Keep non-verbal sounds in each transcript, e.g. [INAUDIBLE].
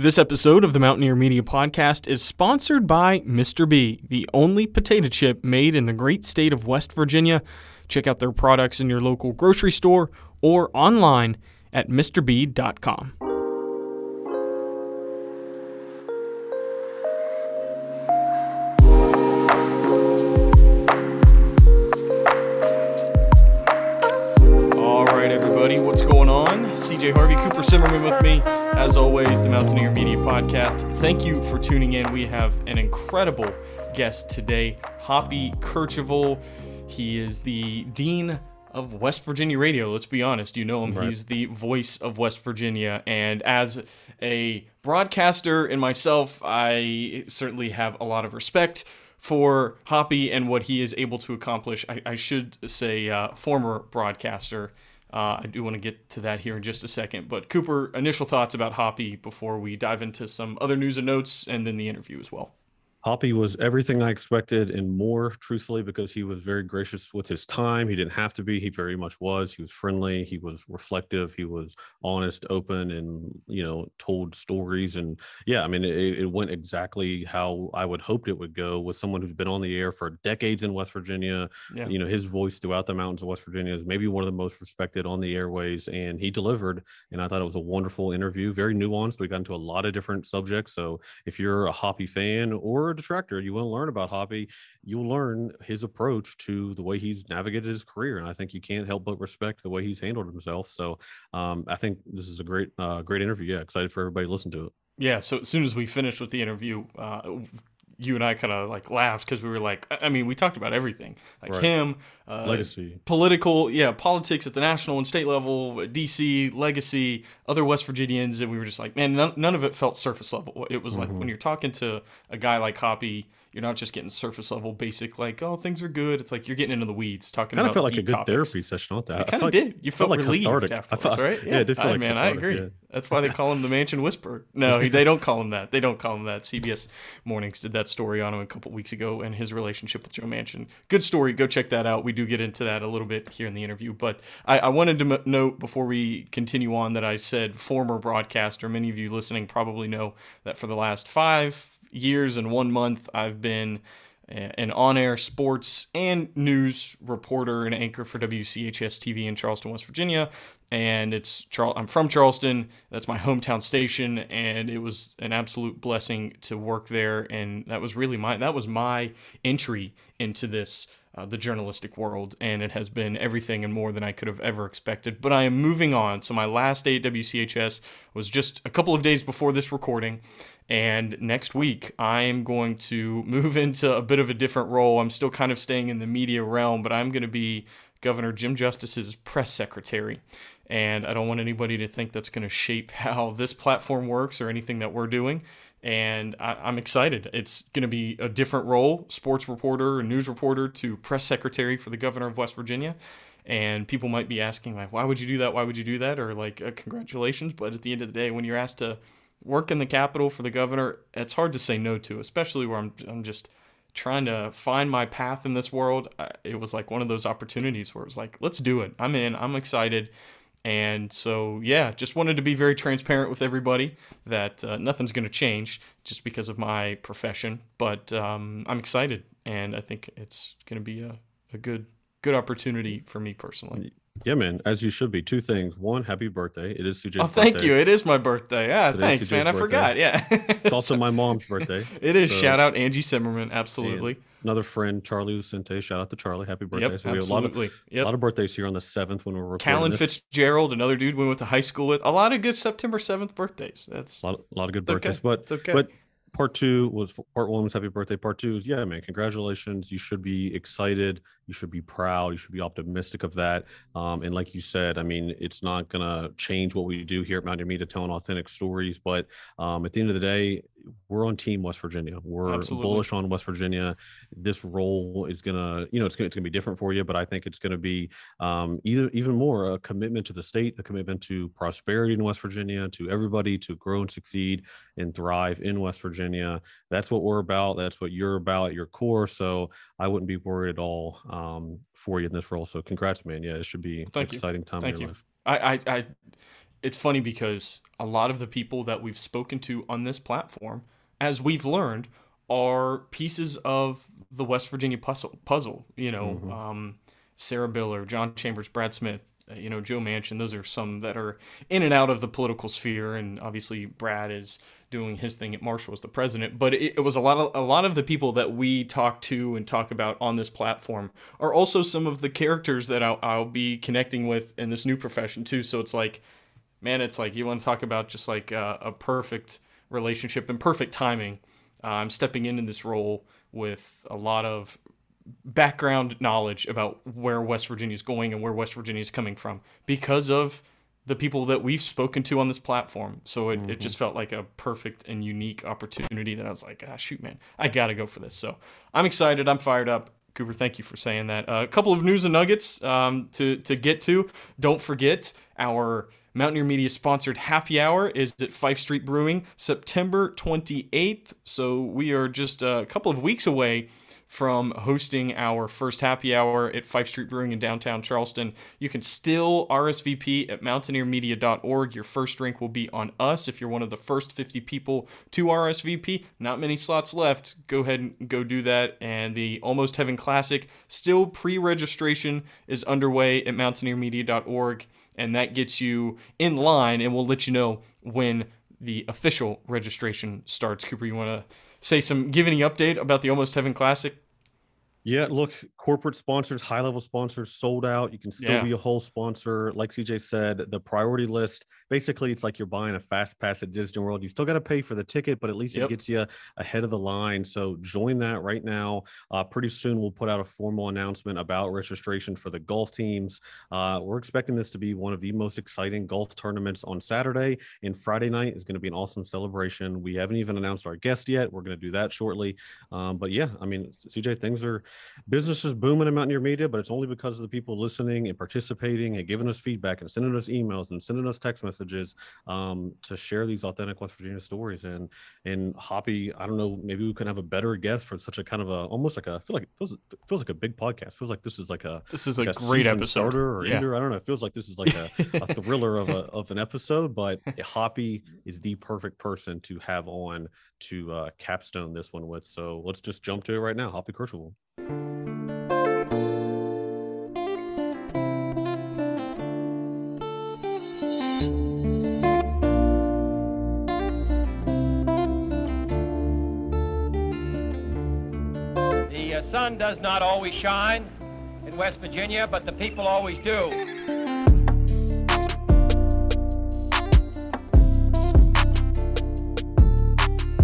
This episode of the Mountaineer Media Podcast is sponsored by Mr. B, the only potato chip made in the great state of West Virginia. Check out their products in your local grocery store or online at MrB.com. Cooper Simmerman with me. As always, the Mountaineer Media Podcast. Thank you for tuning in. We have an incredible guest today, Hoppy Kercheval. He is the Dean of West Virginia Radio. Let's be honest, you know him. Right. He's the voice of West Virginia. And as a broadcaster and myself, I certainly have a lot of respect for Hoppy and what he is able to accomplish. I, I should say, uh, former broadcaster. Uh, I do want to get to that here in just a second. But Cooper, initial thoughts about Hoppy before we dive into some other news and notes and then the interview as well. Hoppy was everything I expected and more, truthfully, because he was very gracious with his time. He didn't have to be. He very much was. He was friendly. He was reflective. He was honest, open, and you know, told stories. And yeah, I mean, it, it went exactly how I would hoped it would go with someone who's been on the air for decades in West Virginia. Yeah. You know, his voice throughout the mountains of West Virginia is maybe one of the most respected on the airways, and he delivered. And I thought it was a wonderful interview, very nuanced. We got into a lot of different subjects. So if you're a Hoppy fan or a detractor, you want to learn about Hoppy, you'll learn his approach to the way he's navigated his career. And I think you can't help but respect the way he's handled himself. So um, I think this is a great, uh, great interview. Yeah, excited for everybody to listen to it. Yeah, so as soon as we finish with the interview, uh, you and I kind of like laughed because we were like, I mean, we talked about everything, like Right. him, uh, Legacy. political, yeah, politics at the national and state level, DC, legacy, other West Virginians, and we were just like, man, none, none of it felt surface level. It was like when you're talking to a guy like Hoppy, you're not just getting surface level, basic, like, oh, things are good. It's like you're getting into the weeds, talking Kind of felt like a good topics. therapy session, not that? I kind of did. You felt, felt like relieved cathartic. I afterwards, felt- right? yeah, it did feel I, like man, I agree. yeah. That's why they call him the Manchin Whisperer. No, he, they don't call him that. They don't call him that. CBS Mornings did that story on him a couple weeks ago and his relationship with Joe Manchin. Good story. Go check that out. We do get into that a little bit here in the interview. But I, I wanted to m- note before we continue on that I said former broadcaster. Many of you listening probably know that for the last five years and one month, I've been an on-air sports and news reporter and anchor for WCHS TV in Charleston, West Virginia. And it's I'm from Charleston. That's my hometown station, and it was an absolute blessing to work there. And that was really my that was my entry into this uh, the journalistic world, and it has been everything and more than I could have ever expected. But I am moving on. So my last day at WCHS was just a couple of days before this recording, and next week I am going to move into a bit of a different role. I'm still kind of staying in the media realm, but I'm going to be Governor Jim Justice's press secretary. And I don't want anybody to think that's going to shape [LAUGHS] how this platform works or anything that we're doing and I, I'm excited. It's going to be a different role sports reporter news reporter to press secretary for the governor of West Virginia. And people might be asking, like, why would you do that? Why would you do that? Or, like, uh, congratulations. But at the end of the day, when you're asked to work in the Capitol for the governor, it's hard to say no to, especially where I'm, I'm just trying to find my path in this world. It was like one of those opportunities where it was like, let's do it. I'm in, I'm excited. And so, yeah, just wanted to be very transparent with everybody that uh, nothing's going to change just because of my profession. But um, I'm excited, and I think it's going to be a, a good good opportunity for me personally. Yeah, man, as you should be. Two things. One, happy birthday. It is CJ's Oh, thank birthday. you. It is my birthday. Yeah, Today's thanks, CJ's man. I birthday. forgot. Yeah, [LAUGHS] It's also my mom's birthday. [LAUGHS] it is. so- Shout out Angie Simmerman. Absolutely. Another friend, Charlie Lucente. Shout out to Charlie. Happy birthday. Yep. so we have a lot of Absolutely. a lot of birthdays here on the seventh when we're recording Callan this. Fitzgerald, another dude we went to high school with. A lot of good September seventh birthdays. That's A lot, a lot of good It's okay. birthdays. But okay. but part two was part one was happy birthday. Part two is yeah, man, congratulations. You should be excited. You should be proud. You should be optimistic of that. Um, and like you said, I mean, it's not gonna change what we do here at Mountain Media, telling authentic stories. But um, at the end of the day, we're on Team West Virginia. We're Absolutely. bullish on West Virginia. This role is gonna, you know, it's it's gonna be different for you, but I think it's gonna be um, either even more a commitment to the state, a commitment to prosperity in West Virginia, to everybody to grow and succeed and thrive in West Virginia. That's what we're about. That's what you're about at your core. So I wouldn't be worried at all um, for you in this role. So congrats, man. Yeah, it should be an you. exciting time Thank in your you. life. I, I, I it's funny because a lot of the people that we've spoken to on this platform, as we've learned, are pieces of the West Virginia puzzle. Puzzle, you know, mm-hmm. um, Sarah Biller, John Chambers, Brad Smith, uh, you know, Joe Manchin. Those are some that are in and out of the political sphere, and obviously Brad is doing his thing at Marshall as the president. But it, it was a lot of a lot of the people that we talk to and talk about on this platform are also some of the characters that I'll, I'll be connecting with in this new profession too. So it's like, man, it's like you want to talk about just like a, a perfect relationship and perfect timing. Uh, I'm stepping into this role with a lot of background knowledge about where West Virginia is going and where West Virginia is coming from because of the people that we've spoken to on this platform. So it, mm-hmm. it just felt like a perfect and unique opportunity that I was like, ah, shoot, man, I got to go for this. So I'm excited. I'm fired up. Cooper, thank you for saying that. Uh, a couple of news and nuggets um, to, to get to. Don't forget our Mountaineer Media sponsored happy hour is at Fife Street Brewing September 28th. So we are just a couple of weeks away from hosting our first happy hour at Fife Street Brewing in downtown Charleston. You can still RSVP at mountaineermedia.org. Your first drink will be on us if you're one of the first 50 people to RSVP. Not many slots left. Go ahead and go do that. And the Almost Heaven Classic, still pre registration, is underway at mountaineermedia.org. And that gets you in line, and we'll let you know when the official registration starts. Cooper, you want to say some give any update about the Almost Heaven Classic? Yeah, look, corporate sponsors, high level sponsors sold out. You can still yeah. be a whole sponsor. Like CJ said, the priority list basically it's like you're buying a fast pass at Disney World. You still got to pay for the ticket, but at least yep. it gets you ahead of the line. So join that right now. Uh, pretty soon we'll put out a formal announcement about registration for the golf teams. Uh, we're expecting this to be one of the most exciting golf tournaments on Saturday and Friday night is going to be an awesome celebration. We haven't even announced our guest yet. We're going to do that shortly. Um, but yeah, I mean, CJ, things are business is booming in Mountaineer Media, but it's only because of the people listening and participating and giving us feedback and sending us emails and sending us text messages um, to share these authentic West Virginia stories. And and Hoppy, I don't know, maybe we can have a better guest for such a kind of a almost like a I feel like it feels, it feels like a big podcast. It feels like this is like a this is a, a great episode starter or yeah. ender. I don't know. It feels like this is like a, a thriller of a [LAUGHS] of an episode. But Hoppy is the perfect person to have on to uh, capstone this one with. So let's just jump to it right now. Hoppy Kercheval. Uh, sun does not always shine in West Virginia, but the people always do.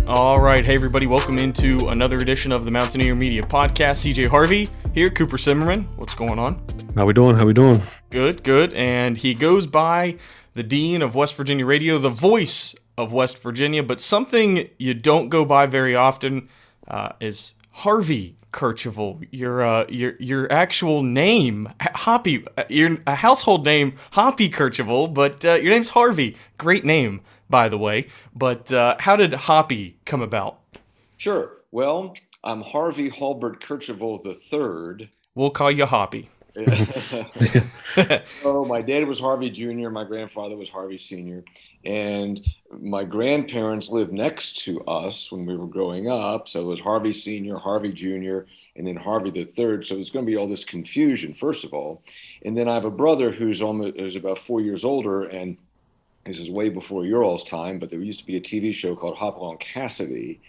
All right, hey everybody, welcome into another edition of the Mountaineer Media Podcast. CJ Harvey here, Cooper Zimmerman. What's going on? How we doing? How we doing? Good, good. And he goes by the Dean of West Virginia Radio, the voice of West Virginia, but something you don't go by very often uh, is Harvey Kercheval, your uh, your your actual name, Hoppy, uh, your a household name, Hoppy Kercheval, but uh, your name's Harvey. Great name, by the way. But uh, how did Hoppy come about? Sure. Well, I'm Harvey Halbert Kercheval the third. We'll call you Hoppy. [LAUGHS] [LAUGHS] oh, my dad was Harvey Jr. My grandfather was Harvey Sr. And my grandparents lived next to us when we were growing up. So it was Harvey Sr., Harvey Jr., and then Harvey the Third. So there's going to be all this confusion, first of all. And then I have a brother who's almost who's about four years older, and this is way before your all's time, but there used to be a TV show called Hopalong Cassidy,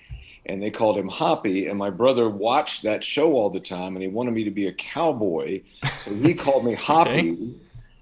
and they called him Hoppy. And my brother watched that show all the time, and he wanted me to be a cowboy, so he [LAUGHS] called me Hoppy. Okay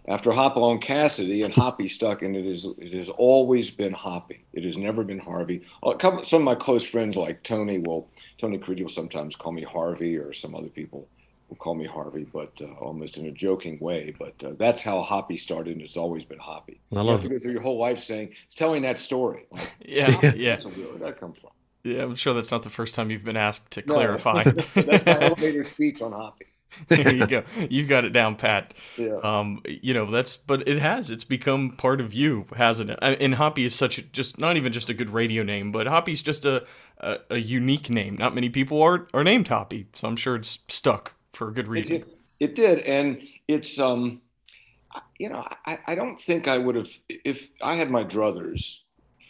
after Hopalong Cassidy and Hoppy stuck, and it is it has always been Hoppy. It has never been Harvey. A couple, some of my close friends like Tony will Tony Caridi will sometimes call me Harvey, or some other people call me Harvey, but uh, almost in a joking way. But uh, that's how Hoppy started, and it's always been Hoppy. I you have to go through your whole life saying telling that story. [LAUGHS] Like, yeah, yeah. Where did that come from? Yeah, I'm sure that's not the first time you've been asked to clarify. [LAUGHS] that's my [LAUGHS] elevator speech on Hoppy. there you go. You've got it down pat. Yeah. Um, you know, that's but it has. It's become part of you, hasn't it? And Hoppy is such a, just not even just a good radio name, but Hoppy's just a, a, a unique name. Not many people are are named Hoppy, so I'm sure it's stuck for a good reason. It, it, it did, and it's um, you know, I, I don't think I would have if I had my druthers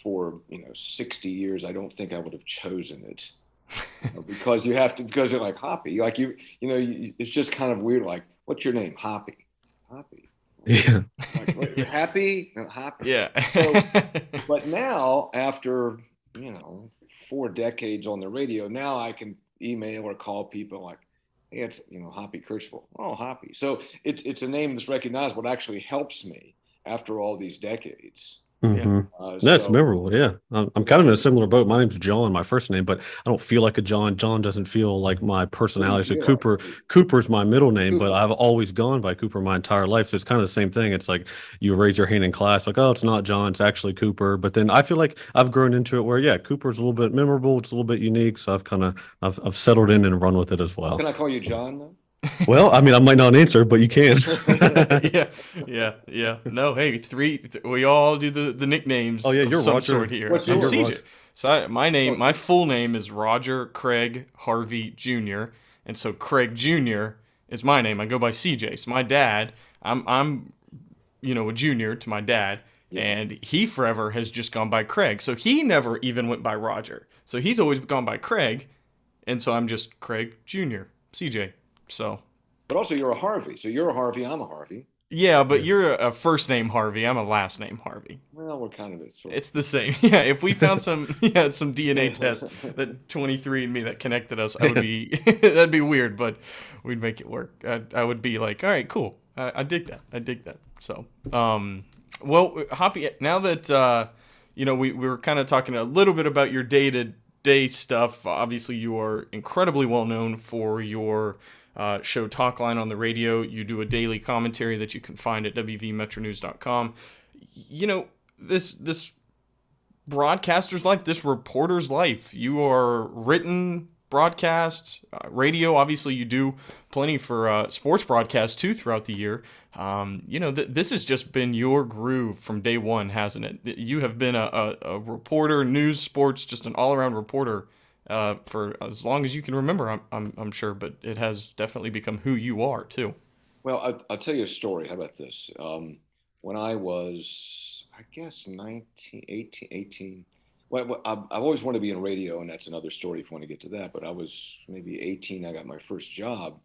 for you know 60 years. I don't think I would have chosen it because you have to because they're like Hoppy, like you you know, you, it's just kind of weird. Like, what's your name? Hoppy, Hoppy. Yeah. Like, what, you're happy, No, Hoppy. Yeah. So- But now, after you know four decades on the radio, now I can email or call people like, "Hey, it's you know Hoppy Kercheval." Oh, Hoppy. So it's it's a name that's recognizable. It actually helps me after all these decades. Mhm. Uh, That's so- memorable. Yeah. I'm, I'm kind of in a similar boat. My name's John, my first name, but I don't feel like a John. John doesn't feel like my personality. So Yeah. Cooper, Cooper's my middle name, but I've always gone by Cooper my entire life. So it's kind of the same thing. It's like you raise your hand in class, like, oh, it's not John, it's actually Cooper. But then I feel like I've grown into it where, yeah, Cooper's a little bit memorable. It's a little bit unique. So I've kind of, I've, I've settled in and run with it as well. Can I call you John? Though? Well, I mean, I might not answer, but you can. [LAUGHS] yeah, yeah, yeah. No, hey, three. Th- we all do the the nicknames. Oh, yeah, of you're some Roger. sort here. What's I'm yours? CJ. So I, my name, my full name is Roger Craig Harvey Jr. And so Craig Jr. is my name. I go by CJ. So my dad, I'm I'm, you know, a junior to my dad, and he forever has just gone by Craig. So he never even went by Roger. So he's always gone by Craig, and so I'm just Craig Jr. CJ. So But also, you're a Harvey. So you're a Harvey. I'm a Harvey. yeah, but you're a, first name Harvey. I'm a last name Harvey. Well, we're kind of a sort of- It's the same. [LAUGHS] Yeah, if we found some [LAUGHS] [LAUGHS] yeah some DNA test that 23 and me that connected us, I would be that'd be weird, but we'd make it work. I, I would be like, all right, cool. I, I dig that. I dig that. So, um, well, Hoppy, now that uh, you know, we, we were kind of talking a little bit about your day to day stuff. Obviously, you are incredibly well known for your uh, show Talkline on the radio. You do a daily commentary that you can find at wvmetronews.com. You know, this this broadcaster's life, this reporter's life. You are written broadcast, uh, radio. Obviously, you do plenty for uh, sports broadcasts too throughout the year. Um, you know, th- this has just been your groove from day one, hasn't it? You have been a, a, a reporter, news, sports, just an all around reporter. Uh, for as long as you can remember, I'm, I'm, I'm sure, but it has definitely become who you are too. Well, I, I'll tell you a story. How about this? Um, when I was, I guess, 19, 18, 18 well, I've always wanted to be in radio, and that's another story if you want to get to that. But I was maybe 18. I got my first job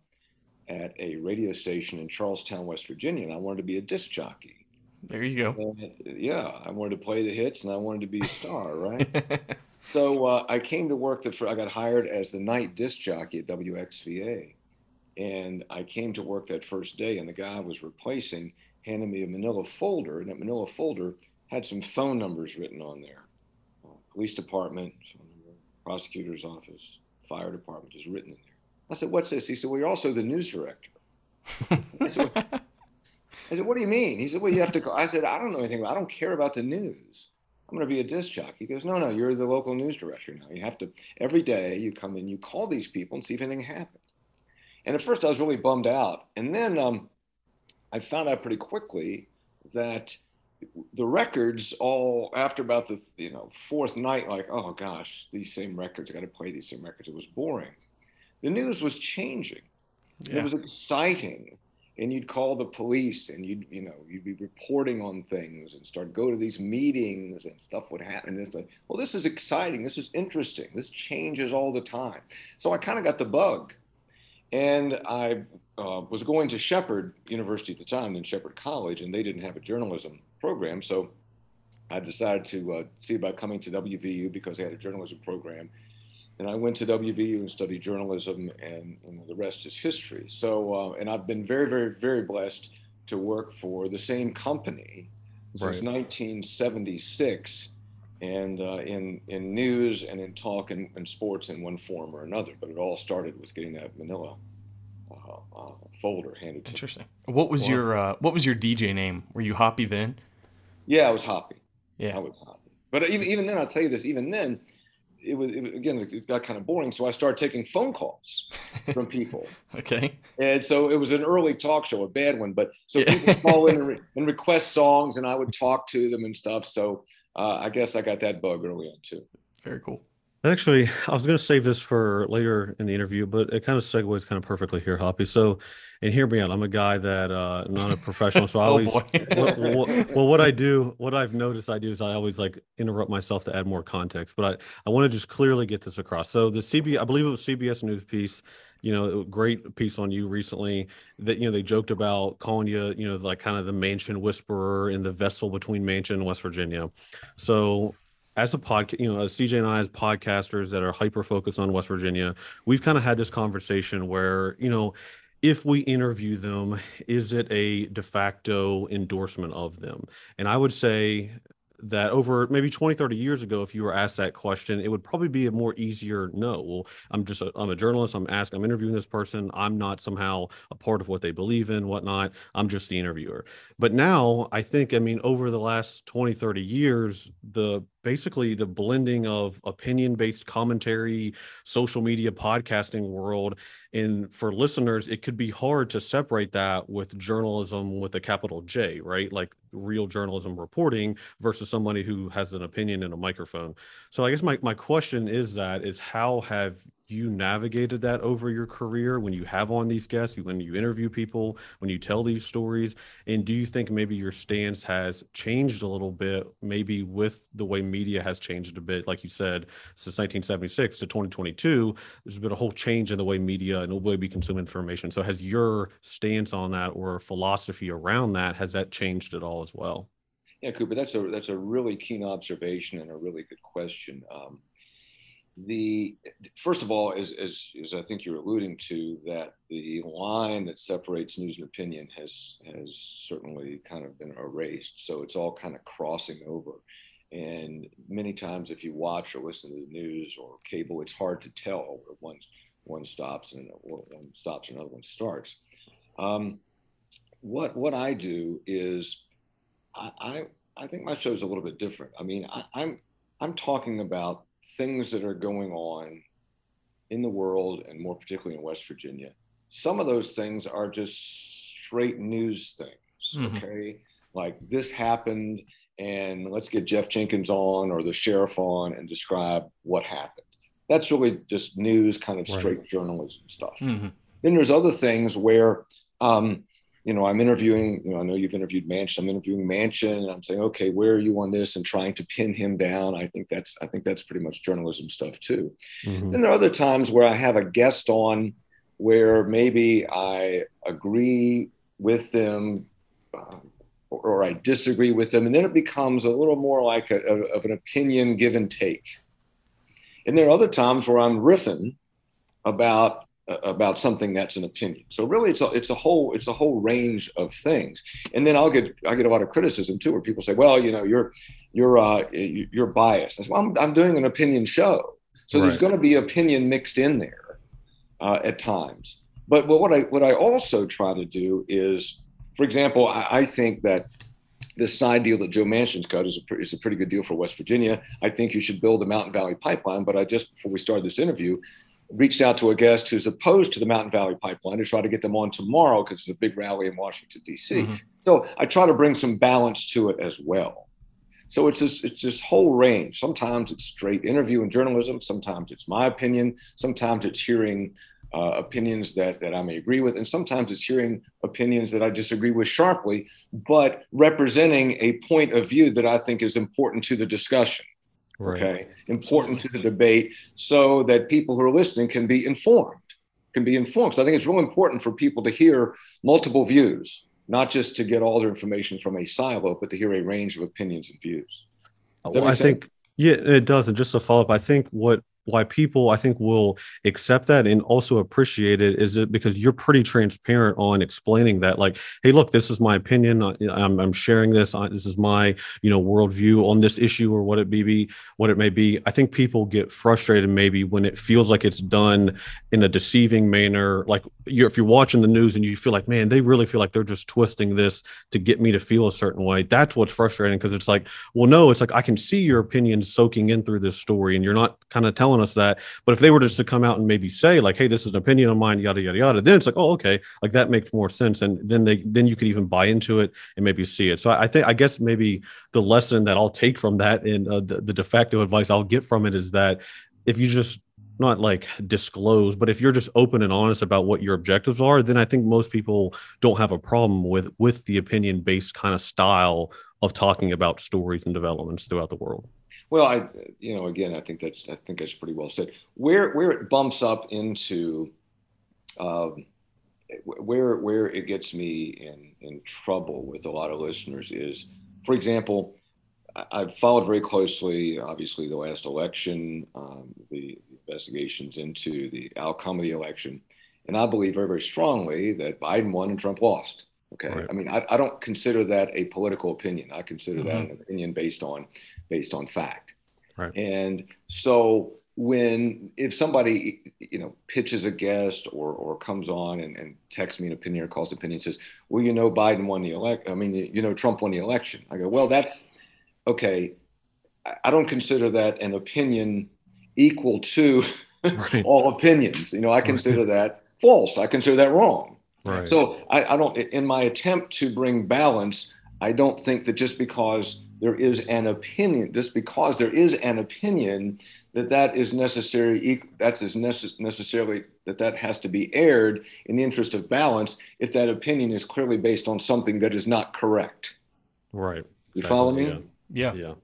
at a radio station in Charles Town, West Virginia, and I wanted to be a disc jockey. There you go. And, yeah, I wanted to play the hits, and I wanted to be a star, right? [LAUGHS] So uh, I came to work. The, I got hired as the night disc jockey at WXVA, and I came to work that first day. And the guy I was replacing handed me a Manila folder, and that Manila folder had some phone numbers written on there: uh, police department, number, prosecutor's office, fire department, just written in there. I said, "What's this?" He said, "Well, you're also the news director." [LAUGHS] I said, "What?" I said, "What do you mean?" He said, "Well, you have to." Call. I said, "I don't know anything. About, I don't care about the news." I'm going to be a disc jockey. He goes, no, no, you're the local news director now. You have to, every day you come in, you call these people and see if anything happened. And at first I was really bummed out. And then um, I found out pretty quickly that the records all after about the you know fourth night like oh gosh these same records i got to play these same records it was boring the news was changing Yeah. it was exciting and you'd call the police and you'd you know you'd be reporting on things and start go to these meetings and stuff would happen. And it's like well this is exciting. This is interesting. This changes all the time. So i kind of got the bug. And i uh, was going to shepherd university at the time then shepherd college and they didn't have a journalism program. So i decided to uh, see about coming to wvu because they had a journalism program and I went to WVU and studied journalism, and, and the rest is history. So, uh, and I've been very, very, very blessed to work for the same company since Right. 1976, and uh, in in news and in talk and, and sports in one form or another. But it all started with getting that Manila uh, uh, folder handed to me. Interesting. What was Wow. your uh, what was your DJ name? Were you Hoppy then? Yeah, I was Hoppy. Yeah. I was Hoppy. But even even then, I'll tell you this. Even then, it was, it again it got kind of boring. So I started taking phone calls from [LAUGHS] people. Okay. And so it was an early talk show, a bad one. But so Yeah. people call in and, [LAUGHS] re- and request songs, and I would talk to them and stuff. So uh, I guess I got that bug early on too. Very cool. Actually, I was going to save this for later in the interview, but it kind of segues kind of perfectly here, Hoppy. So, and hear me out. I'm a guy that uh, not a professional, so I [LAUGHS] Oh, always well, well, [LAUGHS] well, what I do, what I've noticed I do is I always like interrupt myself to add more context, but I, I want to just clearly get this across. So the CB, I believe it was CBS News piece, you know, great piece on you recently that, you know, they joked about calling you, you know, like kind of the Manchin whisperer in the vessel between Manchin and West Virginia. So as a podcast, you know, as CJ and I as podcasters that are hyper focused on West Virginia, we've kind of had this conversation where, you know, if we interview them, is it a de facto endorsement of them? And I would say that over maybe 20, 30 years ago, if you were asked that question, it would probably be a more easier no. Well, I'm just, I'm a journalist. I'm asking, I'm interviewing this person. I'm not somehow a part of what they believe in, whatnot. I'm just the interviewer. But now I think, I mean, over the last 20, 30 years, the basically the blending of opinion based commentary, social media, podcasting world and for listeners it could be hard to separate that with journalism with a capital j right? Like real journalism reporting versus somebody who has an opinion in a microphone. So i guess my, my question is that is how have you navigated that over your career when you have on these guests when you interview people when you tell these stories and do you think maybe your stance has changed a little bit maybe with the way media has changed a bit like you said since 1976 to 2022 there's been a whole change in the way media and the way we consume information. So has your stance on that or philosophy around that has that changed at all as well? Yeah, Cooper, that's a that's a really keen observation and a really good question. Um, the first of all, as, as, as I think you're alluding to, that the line that separates news and opinion has has certainly kind of been erased. So it's all kind of crossing over. And many times, if you watch or listen to the news or cable, it's hard to tell where one one stops and one stops and another one starts. Um, what what I do is I, I, I think my show is a little bit different. I mean, I, I'm I'm talking about things that are going on in the world and more particularly in West Virginia. Some of those things are just straight news things. Mhm. Okay, like this happened, and let's get Jeff Jenkins on or the sheriff on and describe what happened. That's really just news, kind of Right. straight journalism stuff. Mhm. Then there's other things where, um, you know, I'm interviewing, you know, I know you've interviewed Manchin. I'm interviewing Manchin and I'm saying, okay, where are you on this and trying to pin him down. I think that's, I think that's pretty much journalism stuff too. Mhm. Then there are other times where I have a guest on where maybe I agree with them um, or, or I disagree with them. And then it becomes a little more like a, a- of an opinion give and take. And there are other times where I'm riffing about uh, about something that's an opinion. So really, it's a it's a whole it's a whole range of things. And then I'll get I get a lot of criticism too, where people say, "Well, you know, you're you're uh, you- you're biased." I say, well, I'm, I'm doing an opinion show, so there's going to be opinion mixed in there uh, at times. But what I what I also try to do is, for example, I, I think that this side deal that Joe Manchin's cut is a, is a pretty good deal for West Virginia. I think you should build the Mountain Valley Pipeline. But I just, before we started this interview, reached out to a guest who's opposed to the Mountain Valley Pipeline to try to get them on tomorrow because it's a big rally in Washington, D.C. Mhm. So I try to bring some balance to it as well. So it's this, it's this whole range. Sometimes it's straight interview and journalism. Sometimes it's my opinion. Sometimes it's hearing uh, opinions that, that I may agree with. And sometimes it's hearing opinions that I disagree with sharply, but representing a point of view that I think is important to the discussion. Right. Okay. Important to the debate so that people who are listening can be informed, can be informed. So I think it's real important for people to hear multiple views, not just to get all their information from a silo, but to hear a range of opinions and views. Well, I sense? think yeah, it does. And just to follow up, I think what why people I think will accept that and also appreciate it is it because you're pretty transparent on explaining that like hey look this is my opinion. I- I'm, I'm sharing this. This is my you know worldview on this issue or what it may be what it may be. I think people get frustrated maybe when it feels like it's done in a deceiving manner. Like you're if you're watching the news and you feel like man they really feel like they're just twisting this to get me to feel a certain way that's what's frustrating because it's like well no it's like i can see your opinion soaking in through this story and you're not kind of telling us that but if they were just to come out and maybe say like hey this is an opinion of mine yada yada yada then it's like oh okay like that makes more sense and then they then you could even buy into it and maybe see it so i, I think i guess maybe the lesson that i'll take from that and uh, the, the de facto advice i'll get from it is that if you just not like disclose, but if you're just open and honest about what your objectives are, then I think most people don't have a problem with with the opinion based kind of style of talking about stories and developments throughout the world. Well, I, you know, again, I think that's I think that's pretty well said. Where where it bumps up into, um, where where it gets me in in trouble with a lot of listeners is, for example, I've followed very closely, obviously, the last election, um, the investigations into the outcome of the election, and I believe very very strongly that Biden won and Trump lost. Okay, right. I mean, I, I, don't consider that a political opinion. I consider mm-hmm. that an opinion based on based on fact. Right. And so when if somebody you know pitches a guest or or comes on and, and texts me an opinion or calls opinion says, well, you know, Biden won the elect. I mean, you know, Trump won the election. I go, well, that's okay. I don't consider that an opinion equal to [LAUGHS] right. all opinions. You know, I consider that false. I consider that wrong. Right. So I, I don't. In my attempt to bring balance, I don't think that just because there is an opinion, just because there is an opinion, that that is necessary. That's as necess- necessarily that that has to be aired in the interest of balance if that opinion is clearly based on something that is not correct. Right. You exactly. follow me? Yeah. Yeah. yeah.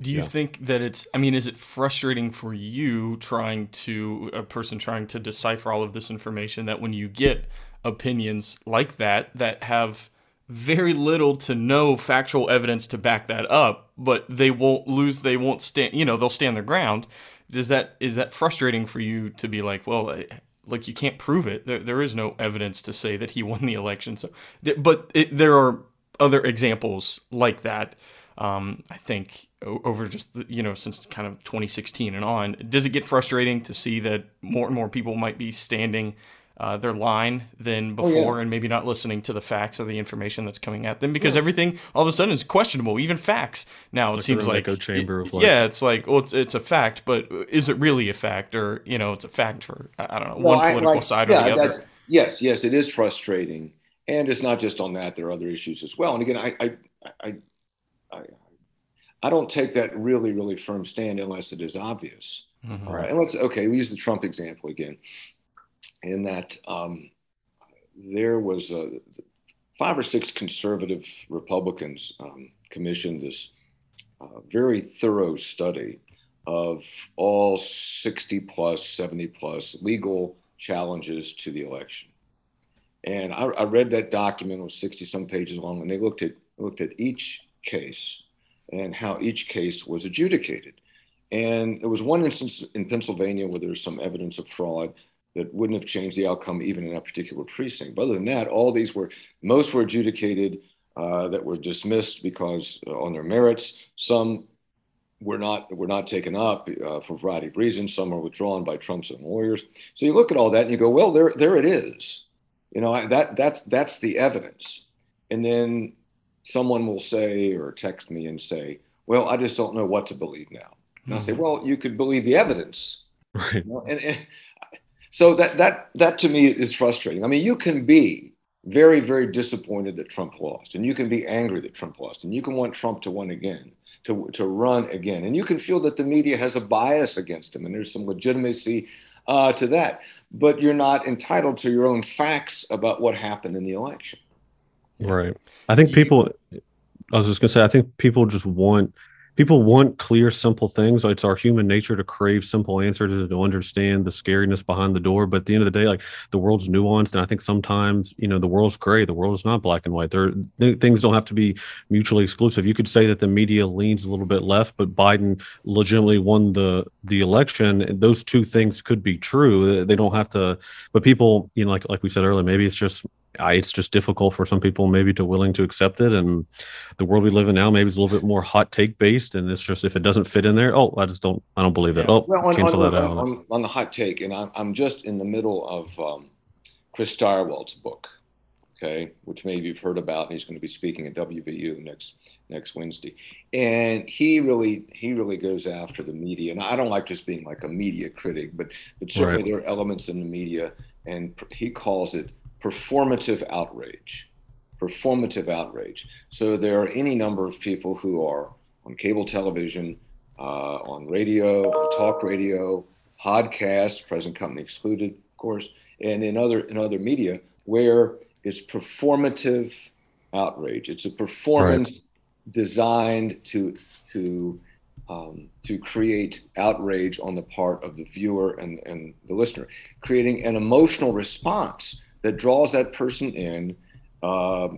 Do you yeah. think that it's, I mean, is it frustrating for you trying to, a person trying to decipher all of this information that when you get opinions like that, that have very little to no factual evidence to back that up, but they won't lose, they won't stand, you know, they'll stand their ground. Does that, is that frustrating for you to be like, well, like you can't prove it. There, there is no evidence to say that he [LAUGHS] won the election. So, but it, there are other examples like that. Um, I think over just the, you know since kind of 2016 and on. Does it get frustrating to see that more and more people might be standing uh, their line than before oh, yeah. and maybe not listening to the facts or the information that's coming at them because yeah. everything all of a sudden is questionable even facts now it like seems like chamber of it, yeah it's like well it's, it's, a fact but is it really a fact or you know it's a fact for i don't know well, one political I, like, side yeah, or the other yes yes it is frustrating and it's not just on that there are other issues as well and again i i i, I, I don't take that really really firm stand unless it is obvious mm-hmm. all right and let's okay we use the trump example again in that um, there was a, five or six conservative Republicans um, commissioned this uh, very thorough study of all 60 plus, 70 plus legal challenges to the election. And I, I read that document, it was 60 some pages long, and they looked at looked at each case and how each case was adjudicated. And there was one instance in Pennsylvania where there was some evidence of fraud that wouldn't have changed the outcome even in that particular precinct. But other than that, all these were, most were adjudicated uh, that were dismissed because uh, on their merits. Some were not were not taken up uh, for a variety of reasons. Some were withdrawn by Trump's own lawyers. So you look at all that and you go, well, there there it is. You know that that's that's the evidence. And then someone will say or text me and say, well, I just don't know what to believe now. And mm-hmm. I say, hmm. well, you could believe the evidence. Right. You know? and, and so that that that to me is frustrating. I mean, you can be very very disappointed that Trump lost, and you can be angry that Trump lost, and you can want Trump to win again, to to run again, and you can feel that the media has a bias against him, and there's some legitimacy uh, to that. But you're not entitled to your own facts about what happened in the election. Right. I think people. I was just gonna say. I think people just want people want clear, simple things. It's our human nature to crave simple answers to, understand the scariness behind the door. But at the end of the day, like the world's nuanced, and I think sometimes you know the world's gray. The world is not black and white. There th- things don't have to be mutually exclusive. You could say that the media leans a little bit left, but Biden legitimately won the the election. Those two things could be true. They don't have to. But people, you know, like like we said earlier, maybe it's just I, it's just difficult for some people maybe to willing to accept it and the world we live in now maybe is a little bit more hot take based and it's just if it doesn't fit in there oh i just don't i don't believe it. Oh well, on, cancel on, that out. on, on, the hot take and i'm, I'm just in the middle of um, chris stirewalt's book okay which maybe you've heard about and he's going to be speaking at wvu next next wednesday. And he really he really goes after the media and i don't like just being like a media critic but but certainly right. there are elements in the media and he calls it performative outrage. Performative outrage. So there are any number of people who are on cable television uh, on radio, talk radio, podcasts, present company excluded, of course, and in other in other media where it's performative outrage. It's a performance right. designed to to um, to create outrage on the part of the viewer and, and the listener, creating an emotional response that draws that person in, uh, uh,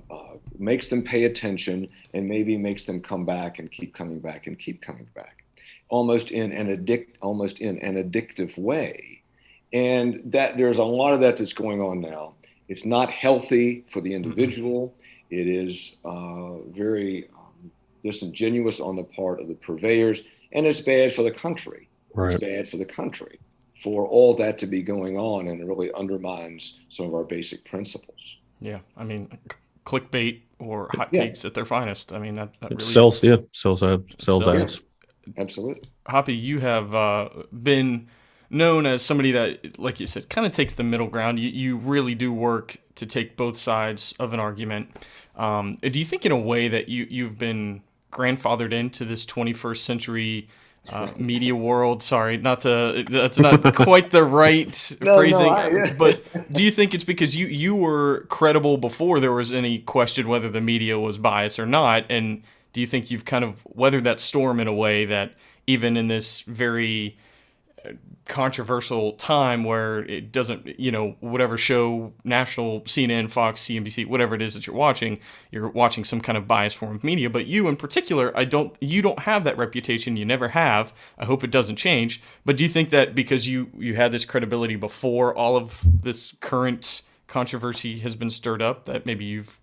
makes them pay attention, and maybe makes them come back and keep coming back and keep coming back, almost in an addict, almost in an addictive way. And that there's a lot of that that's going on now. It's not healthy for the mm-hmm. individual. It is uh, very disingenuous on the part of the purveyors, and it's bad for the country. Right. It's bad for the country for all that to be going on, and it really undermines some of our basic principles. Yeah, I mean, clickbait or hotcakes yeah. at their finest. I mean, that, that really sells. Yeah, sells ads. Sells, sells ads. Absolutely. Hoppy, you have uh, been known as somebody that, like you said, kind of takes the middle ground. You, you really do work to take both sides of an argument. Um, do you think, in a way, that you you've been grandfathered into this 21st century uh, media world. Sorry, not to that's not quite the right [LAUGHS] no, phrasing. No, I, [LAUGHS] but do you think it's because you you were credible before there was any question whether the media was biased or not? And do you think you've kind of weathered that storm in a way that even in this very controversial time where it doesn't, you know, whatever show, national, CNN, Fox, CNBC, whatever it is that you're watching, you're watching some kind of biased form of media. But you, in particular, I don't, you don't have that reputation. You never have. I hope it doesn't change. But do you think that because you you had this credibility before all of this current controversy has been stirred up, that maybe you've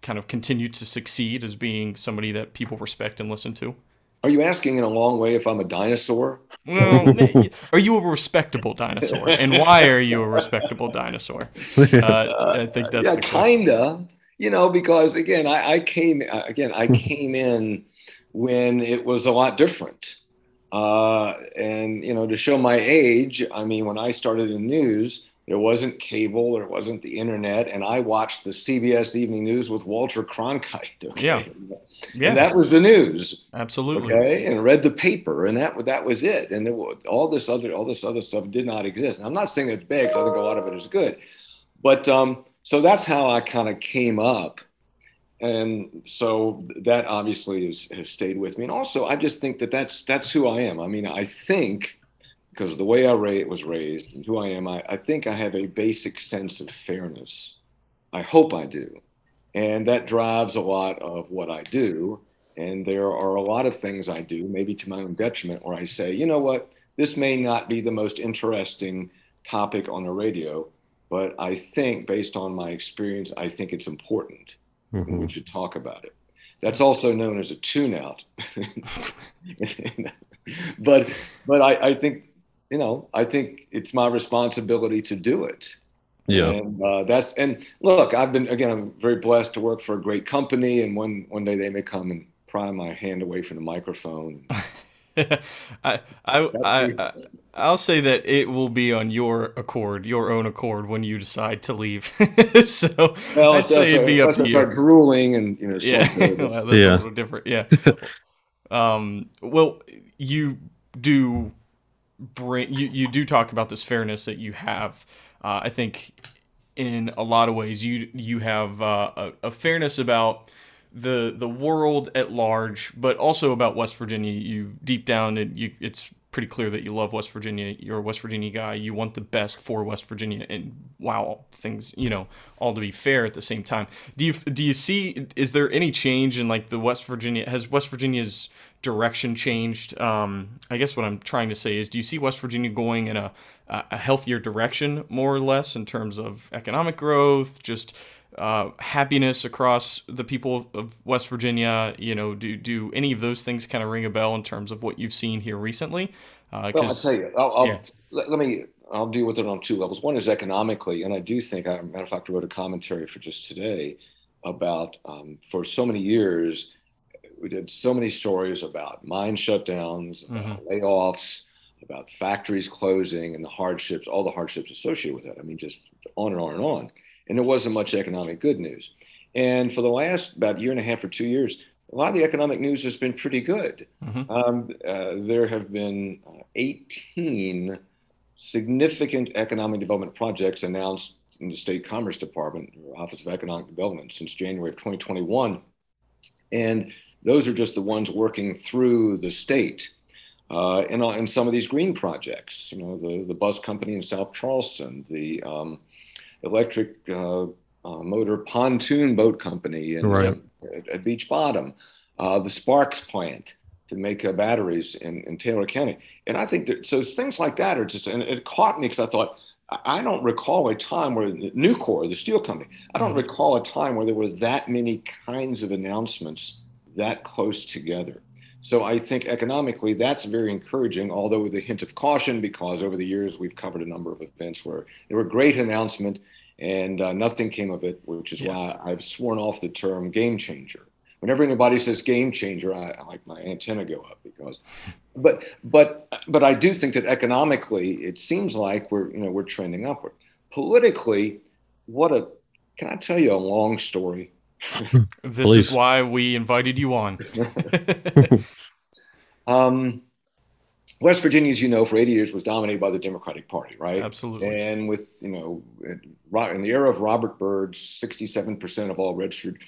kind of continued to succeed as being somebody that people respect and listen to? Are you asking in a long way if I'm a dinosaur? Well, [LAUGHS] are you a respectable dinosaur? And why are you a respectable dinosaur? Uh, I think that's yeah, kinda. You know, because again, I, I came again, I came in when it was a lot different. Uh, and you know, to show my age, I mean, when I started in news, there wasn't cable, there wasn't the internet, and I watched the CBS Evening News with Walter Cronkite. [LAUGHS] Okay? Yeah, yeah, and that was the news. Absolutely. Okay, and read the paper, and that that was it. And was, all this other all this other stuff did not exist. And I'm not saying it's bad because I think a lot of it is good, but um, so that's how I kind of came up, and so that obviously is, has stayed with me. And also, I just think that that's that's who I am. I mean, I think because the way I was raised and who I am, I, I think I have a basic sense of fairness. I hope I do. And that drives a lot of what I do. And there are a lot of things I do, maybe to my own detriment, where I say, you know what, this may not be the most interesting topic on the radio, but I think, based on my experience, I think it's important. Mm-hmm. we should talk about it. That's also known as a tune out. [LAUGHS] [LAUGHS] but but I, I think you know, I think it's my responsibility to do it. Yeah. And uh, that's and look, I've been again, I'm very blessed to work for a great company, and one one day they may come and pry my hand away from the microphone. [LAUGHS] I, I, I, I, will say that it will be on your accord, your own accord, when you decide to leave. [LAUGHS] so well, I'd say it'd be up to you. Start drooling and you know, yeah, [LAUGHS] well, that's yeah. a little different. Yeah. um. Well, you do bring you, you do talk about this fairness that you have. Uh, I think in a lot of ways you you have uh, a, a, fairness about the the world at large, but also about West Virginia. You deep down, it, you, it's pretty clear that you love West Virginia. You're a West Virginia guy. You want the best for West Virginia, and wow, things you know all to be fair at the same time. Do you do you see? Is there any change in like the West Virginia? Has West Virginia's direction changed? Um, I guess what I'm trying to say is, do you see West Virginia going in a a healthier direction, more or less, in terms of economic growth, just uh, happiness across the people of West Virginia? You know, do do any of those things kind of ring a bell in terms of what you've seen here recently? Uh, well, I'll tell you. I'll, I'll yeah. let, let, me. I'll deal with it on two levels. One is economically, and I do think, I, matter of fact, I wrote a commentary for just today about um, for so many years we did so many stories about mine shutdowns, about mm-hmm. layoffs, about factories closing, and the hardships, all the hardships associated with that. I mean, just on and on and on. And there wasn't much economic good news. And for the last about year and a half or two years, a lot of the economic news has been pretty good. Mhm. Um, uh, there have been uh, 18 significant economic development projects announced in the State Commerce Department, or Office of Economic Development, since January of 2021. And those are just the ones working through the state. Uh, uh, and some of these green projects, you know, the, the bus company in South Charleston, the um, electric uh, uh, motor pontoon boat company in, Right. at, at Beach Bottom, uh, the Sparkz plant to make uh, batteries in, in Taylor County. And I think that so things like that are just, and it caught me because I thought, I don't recall a time where Nucor, the steel company, I don't Mhm. recall a time where there were that many kinds of announcements that close together. So I think economically that's very encouraging, although with a hint of caution, because over the years we've covered a number of events where there were great announcement and uh, nothing came of it, which is Yeah. why I've sworn off the term game changer. Whenever anybody says game changer, I, I like my antenna go up because, but but but I do think that economically it seems like we're you know we're trending upward. Politically, what a can I tell you a long story? [LAUGHS] This Please. is why we invited you on. [LAUGHS] Um, West Virginia, as you know, for 80 years was dominated by the Democratic Party, right? Absolutely. And with, you know, in the era of Robert Byrd, 67% of all registered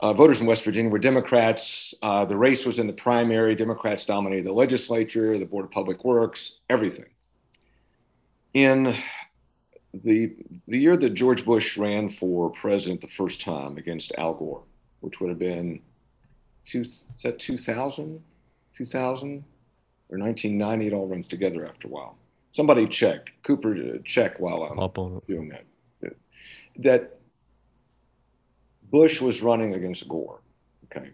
uh, voters in West Virginia were Democrats. Uh, the race was in the primary. Democrats dominated the legislature, the Board of Public Works, everything. In the, the year that George Bush ran for president the first time against Al Gore, which would have been, two, is that 2000? 2000? or 1990, it all runs together after a while. Somebody check, Cooper, check while I'm Up on doing that. that. Bush was running against Gore. Okay.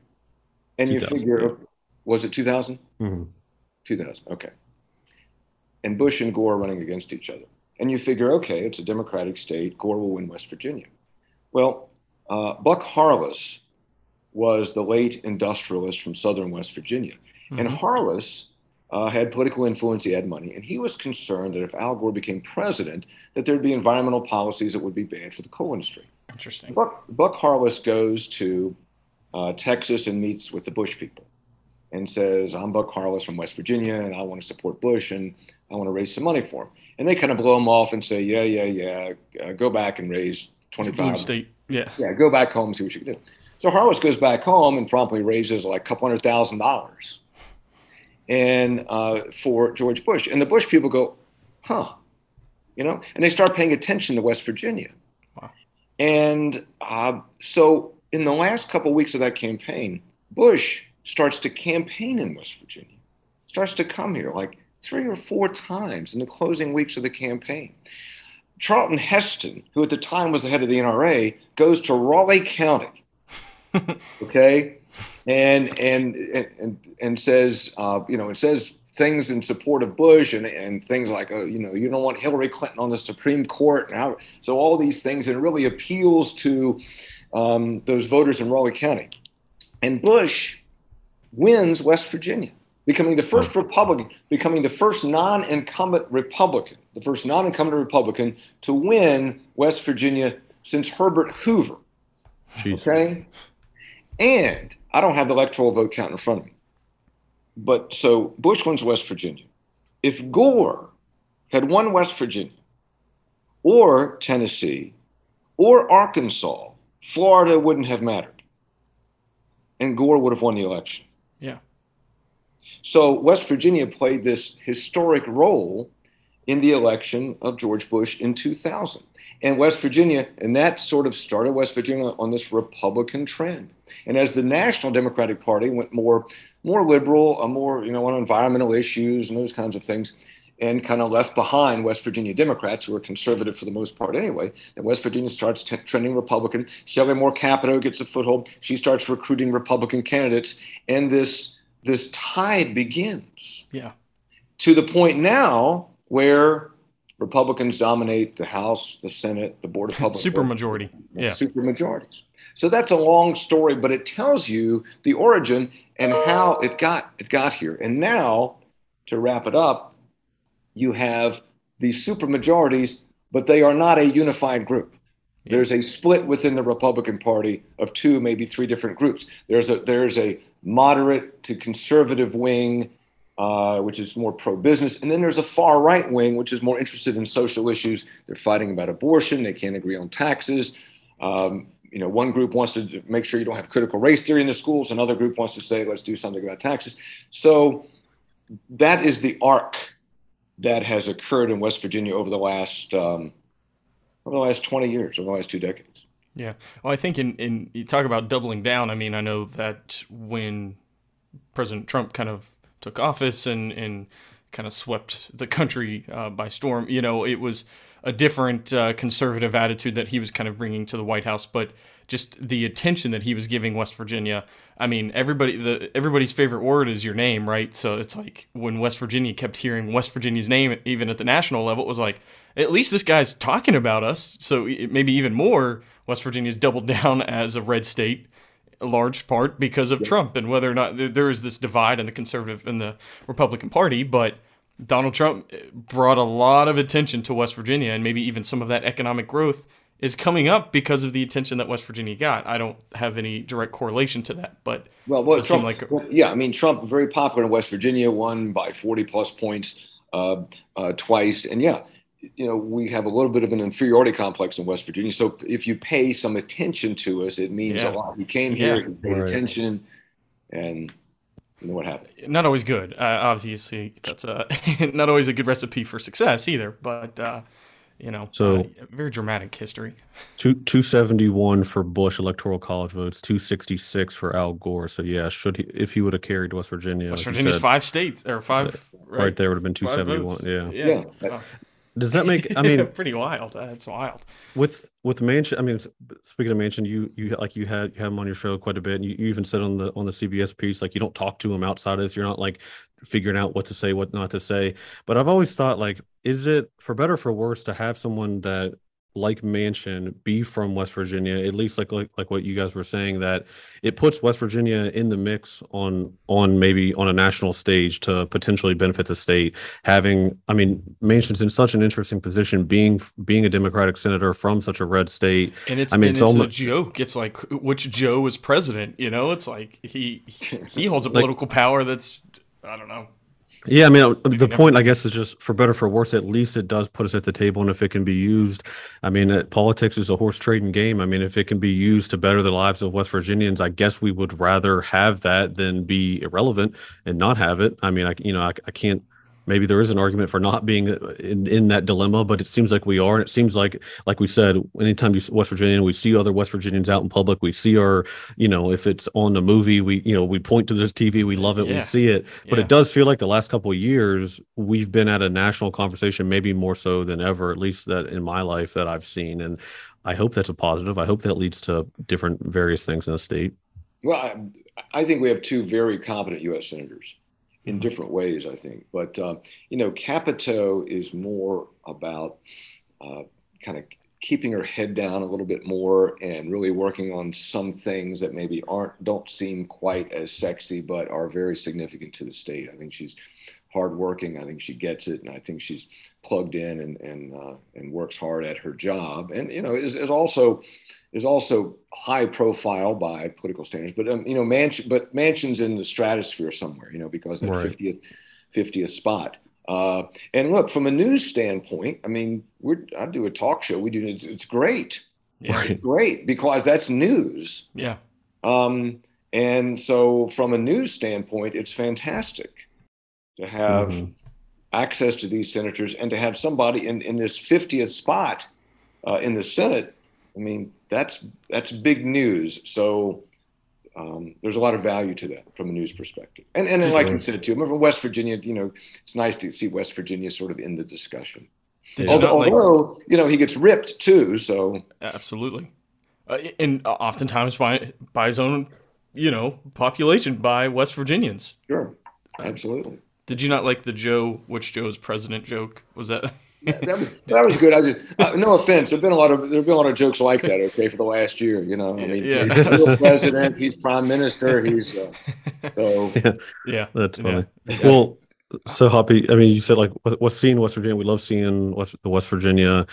And you figure, yeah. was it 2000? Mhm. 2000, okay. And Bush and Gore running against each other. And you figure, okay, it's a Democratic state, Gore will win West Virginia. Well, uh, Buck Harless was the late industrialist from southern West Virginia. And Mhm. Harless uh, had political influence, he had money, and he was concerned that if Al Gore became president, that there'd be environmental policies that would be bad for the coal industry. Interesting. Buck, Buck Harless goes to uh, Texas and meets with the Bush people and says, I'm Buck Harless from West Virginia, and I want to support Bush, and I want to raise some money for him. And they kind of blow him off and say, yeah, yeah, yeah, uh, go back and raise Blue 25 State. Yeah. yeah, go back home and see what you can do. So Harless goes back home and promptly raises like a couple hundred thousand dollars, and uh, for George Bush, and the Bush people go, huh, you know, and they start paying attention to West Virginia, Wow. and uh, so in the last couple weeks of that campaign, Bush starts to campaign in West Virginia, starts to come here like three or four times in the closing weeks of the campaign. Charlton Heston, who at the time was the head of the NRA, goes to Raleigh County, [LAUGHS] okay, and and and and says, uh, you know, it says things in support of Bush and and things like, oh, you know, you don't want Hillary Clinton on the Supreme Court, and how, so all these things, and it really appeals to um, those voters in Raleigh County, and Bush wins West Virginia becoming the first hmm. Republican, becoming the first non-incumbent Republican, the first non-incumbent Republican to win West Virginia since Herbert Hoover. Jeez. Okay, and I don't have the electoral vote count in front of me, but so Bush wins West Virginia. If Gore had won West Virginia, or Tennessee, or Arkansas, Florida wouldn't have mattered, and Gore would have won the election. Yeah. So West Virginia played this historic role in the election of George Bush in 2000. And West Virginia, and that sort of started West Virginia on this Republican trend. And as the National Democratic Party went more, more liberal, more you know on environmental issues and those kinds of things, and kind of left behind West Virginia Democrats, who are conservative for the most part anyway. Then West Virginia starts t- trending Republican. Shelley Moore Capito gets a foothold. She starts recruiting Republican candidates, and this this tide begins Yeah. to the point now where Republicans dominate the House, the Senate, the Board of [LAUGHS] Public Super Works, majority. Yeah. super majorities. So that's a long story, but it tells you the origin and how it got it got here. And now, to wrap it up, you have these super majorities, but they are not a unified group. Yeah. There's a split within the Republican Party of two, maybe three different groups. There's a there's a moderate to conservative wing, uh, which is more pro business. And then there's a far right wing, which is more interested in social issues. They're fighting about abortion, they can't agree on taxes. Um, you know, one group wants to make sure you don't have critical race theory in the schools. Another group wants to say, let's do something about taxes. So that is the arc that has occurred in West Virginia over the last um, over the last 20 years, over the last two decades. Yeah. Well, I think in, in you talk about doubling down. I mean, I know that when President Trump kind of took office and, and kind of swept the country uh, by storm, you know, it was a different uh, conservative attitude that he was kind of bringing to the White House, but just the attention that he was giving West Virginia. I mean, everybody the everybody's favorite word is your name, right? So it's like when West Virginia kept hearing West Virginia's name, even at the national level, it was like at least this guy's talking about us. So maybe even more, West Virginia's doubled [LAUGHS] down as a red state, a large part because of yeah. Trump and whether or not there is this divide in the conservative and the Republican Party, but. Donald Trump brought a lot of attention to West Virginia, and maybe even some of that economic growth is coming up because of the attention that West Virginia got. I don't have any direct correlation to that, but well, well, Trump, like well, yeah, I mean, Trump very popular in West Virginia, won by 40 plus points uh, uh, twice, and yeah, you know, we have a little bit of an inferiority complex in West Virginia. So if you pay some attention to us, it means yeah. a lot. He came here, yeah. he paid right. attention, and you know what happened. Not always good. Uh, obviously, that's a, [LAUGHS] not always a good recipe for success either. But uh, you know, so uh, very dramatic history. Two two seventy one for Bush electoral college votes, two sixty six for Al Gore. So yeah, should he if he would have carried West Virginia, West like Virginia's said, five states or five right, right there would have been two seventy one. Yeah, yeah. yeah. Does that make? I [LAUGHS] mean, pretty wild. Uh, that's wild. With with Manchin, I mean, speaking of Manchin, you you like you had you have him on your show quite a bit. And you, you even said on the on the CBS piece, like you don't talk to him outside of this. You're not like figuring out what to say, what not to say. But I've always thought, like, is it for better or for worse to have someone that like Manchin be from West Virginia, at least like, like like what you guys were saying that it puts West Virginia in the mix on on maybe on a national stage to potentially benefit the state. Having, I mean, Manchin's in such an interesting position, being being a Democratic senator from such a red state. And it's I mean, it's, it's almost, a joke. It's like which Joe is president. You know, it's like he he holds a political like, power that's I don't know yeah, I mean, uh, the point, I guess, is just for better for worse. At least it does put us at the table, and if it can be used, I mean, politics is a horse trading game. I mean, if it can be used to better the lives of West Virginians, I guess we would rather have that than be irrelevant and not have it. I mean, I you know, I, I can't maybe there is an argument for not being uh, in, in that dilemma, but it seems like we are. And it seems like, like we said, anytime you West Virginia, we see other West Virginians out in public. We see our, you know, if it's on the movie, we, you know, we point to the TV, we love it, yeah. we see it. But yeah. it does feel like the last couple of years we've been at a national conversation, maybe more so than ever, at least that in my life that I've seen. And I hope that's a positive. I hope that leads to different various things in the state. Well, I, I think we have two very competent U.S. senators in different ways, I think. But uh, you know, Capito is more about uh, kind of keeping her head down a little bit more and really working on some things that maybe aren't don't seem quite as sexy, but are very significant to the state. I think she's hardworking. I think she gets it, and I think she's plugged in and and uh, and works hard at her job. And you know, is, is also is also high profile by political standards. But um, you know, Manchin, but Manchin's in the stratosphere somewhere, you know, because that fiftieth fiftieth spot. Uh, and look, from a news standpoint, I mean, we're I do a talk show. We do it's, it's great. Yeah. It's great because that's news. Yeah. Um, and so, from a news standpoint, it's fantastic to have mm-hmm. access to these senators and to have somebody in, in this 50th spot uh, in the Senate. I mean, that's that's big news. So um, there's a lot of value to that from a news perspective. And and like you said too, remember West Virginia. You know, it's nice to see West Virginia sort of in the discussion. although, like, although you know he gets ripped too. So absolutely, uh, and oftentimes by by his own you know population by West Virginians. Sure, absolutely. Did you not like the Joe, which Joe's president joke? Was that? [LAUGHS] that was that was good. I just uh, no offense. There've been a lot of there've been a lot of jokes like that. Okay, for the last year, you know. I mean, yeah. he's president, he's prime minister, he's uh, so yeah. yeah, that's funny. Yeah. Well, so happy. I mean, you said like what's seeing West Virginia. We love seeing West the West Virginia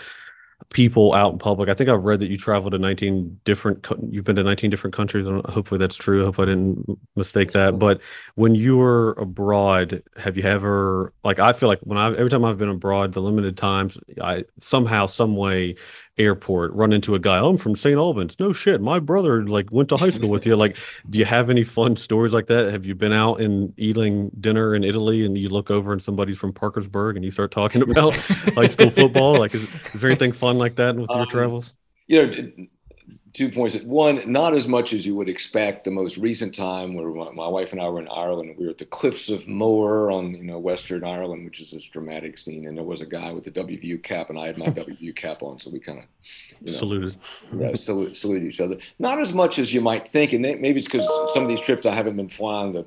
people out in public. I think I've read that you traveled to 19 different, you've been to 19 different countries. And hopefully that's true. I hope I didn't mistake that. But when you were abroad, have you ever, like, I feel like when I, every time I've been abroad, the limited times, I somehow, some way, airport, run into a guy. I'm from St. Albans. No shit. My brother like went to high school with you. Like, [LAUGHS] do you have any fun stories like that? Have you been out and eating dinner in Italy and you look over and somebody's from Parkersburg and you start talking about high school football? Like, is, is, there anything fun like that with um, your travels? You know, two points. One, not as much as you would expect. The most recent time where my wife and I were in Ireland, we were at the Cliffs of Moher on you know Western Ireland, which is this dramatic scene, and there was a guy with a WVU cap, and I had my [LAUGHS] WVU cap on, so we kind of you know, saluted, yeah, salute, saluted each other. Not as much as you might think, and maybe it's because some of these trips I haven't been flying the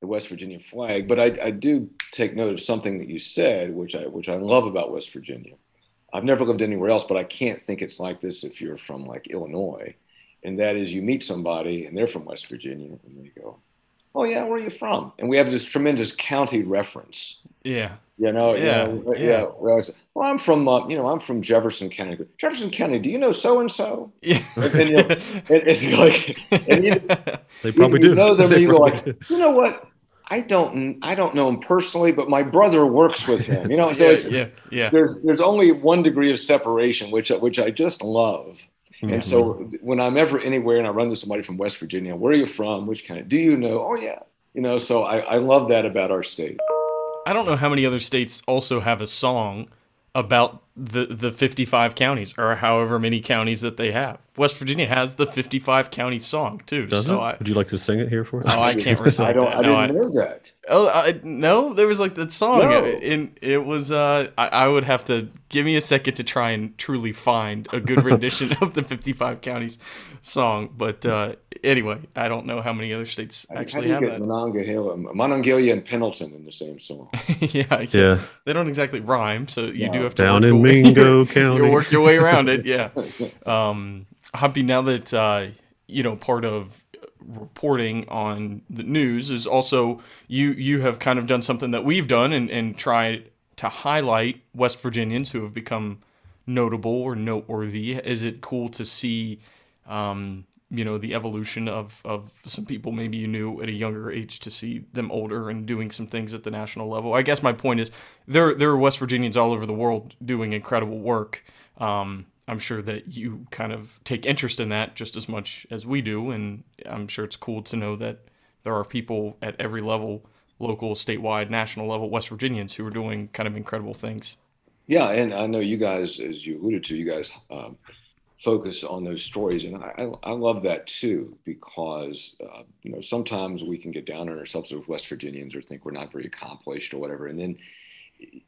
the West Virginia flag, but I, I do take note of something that you said, which I which I love about West Virginia I've never lived anywhere else, but I can't think it's like this if you're from like Illinois. And that is you meet somebody and they're from West Virginia and they go, Oh yeah, where are you from? And we have this tremendous county reference. Yeah. You know, yeah, you know, yeah. yeah. Well, I'm from, uh, you know, I'm from Jefferson County. Jefferson County. Do you know so and so? Yeah. And, and, you know, it's like, and either, [LAUGHS] they probably do. You know them, you go like, do. you know what? I don't I don't know him personally, but my brother works with him. You know, [LAUGHS] so yeah, yeah, yeah. There's there's only one degree of separation, which which I just love. Mm-hmm. And so when I'm ever anywhere and I run into somebody from West Virginia, where are you from? Which kind of do you know? Oh yeah, you know. So I I love that about our state. I don't know how many other states also have a song about the the 55 counties or however many counties that they have. West Virginia has the 55 county song too. Does so it? I, Would you like to sing it here for us? Oh, I can't [LAUGHS] recite I don't. That. I didn't no, know that. Oh, I, no, there was like that song. No. And it was. Uh, I, I would have to give me a second to try and truly find a good rendition [LAUGHS] of the 55 counties song. But uh, anyway, I don't know how many other states actually have that. Monongahela, Monongalia and Pendleton in the same song. [LAUGHS] yeah, yeah. They don't exactly rhyme, so you do have to down in Mingo [LAUGHS] County. you work your way around it. Yeah. [LAUGHS] Um, Hoppy, now that uh, you know part of reporting on the news is also you you have kind of done something that we've done and, and tried to highlight West Virginians who have become notable or noteworthy. Is it cool to see um, you know the evolution of of some people maybe you knew at a younger age to see them older and doing some things at the national level. I guess my point is there there are West Virginians all over the world doing incredible work. Um, I'm sure that you kind of take interest in that just as much as we do, and I'm sure it's cool to know that there are people at every level, local, statewide, national level, West Virginians who are doing kind of incredible things. Yeah, and I know you guys, as you alluded to, you guys um, focus on those stories, and I, I love that too because uh, you know sometimes we can get down on ourselves as West Virginians or think we're not very accomplished or whatever, and then